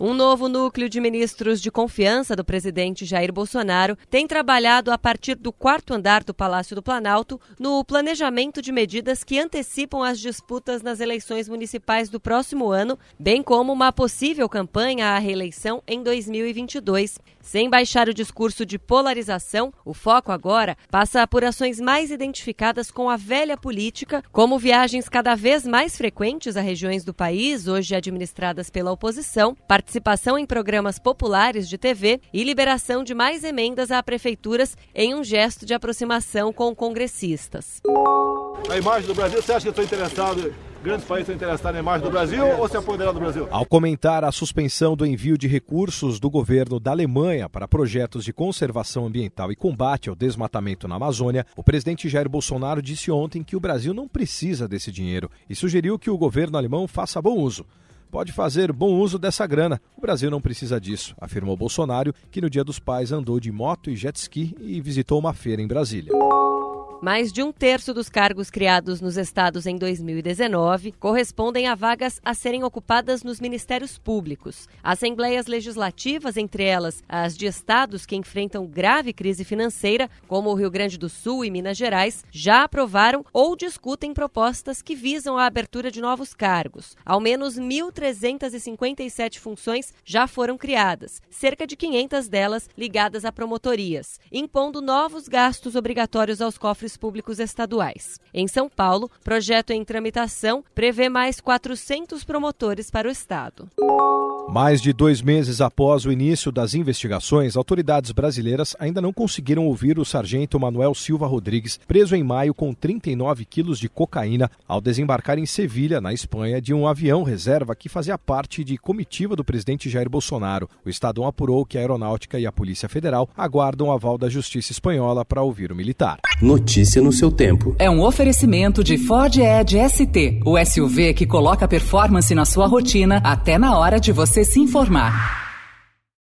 Um novo núcleo de ministros de confiança do presidente Jair Bolsonaro tem trabalhado a partir do quarto andar do Palácio do Planalto no planejamento de medidas que antecipam as disputas nas eleições municipais do próximo ano, bem como uma possível campanha à reeleição em 2022. Sem baixar o discurso de polarização, o foco agora passa por ações mais identificadas com a velha política, como viagens cada vez mais frequentes a regiões do país, hoje administradas pela oposição, participação em programas populares de TV e liberação de mais emendas a prefeituras em um gesto de aproximação com congressistas. A imagem do Brasil, você acha que eu estou interessado grandes países estão interessados na imagem do Brasil ou se apoderar do Brasil? Ao comentar a suspensão do envio de recursos do governo da Alemanha para projetos de conservação ambiental e combate ao desmatamento na Amazônia, o presidente Jair Bolsonaro disse ontem que o Brasil não precisa desse dinheiro e sugeriu que o governo alemão faça bom uso pode fazer bom uso dessa grana. O Brasil não precisa disso, afirmou Bolsonaro, que no Dia dos Pais andou de moto e jet ski e visitou uma feira em Brasília. Mais de um terço dos cargos criados nos estados em 2019 correspondem a vagas a serem ocupadas nos ministérios públicos. Assembleias legislativas, entre elas as de estados que enfrentam grave crise financeira, como o Rio Grande do Sul e Minas Gerais, já aprovaram ou discutem propostas que visam a abertura de novos cargos. Ao menos 1.357 funções já foram criadas, cerca de 500 delas ligadas a promotorias, impondo novos gastos obrigatórios aos cofres públicos estaduais. Em São Paulo, projeto em tramitação prevê mais 400 promotores para o Estado. Mais de dois meses após o início das investigações, autoridades brasileiras ainda não conseguiram ouvir o sargento Manuel Silva Rodrigues, preso em maio com 39 quilos de cocaína, ao desembarcar em Sevilha, na Espanha, de um avião reserva que fazia parte de comitiva do presidente Jair Bolsonaro. O Estadão apurou que a Aeronáutica e a Polícia Federal aguardam o aval da Justiça Espanhola para ouvir o militar. Notícia no seu tempo. É um oferecimento de Ford Edge ST, o SUV que coloca performance na sua rotina até na hora de você se informar.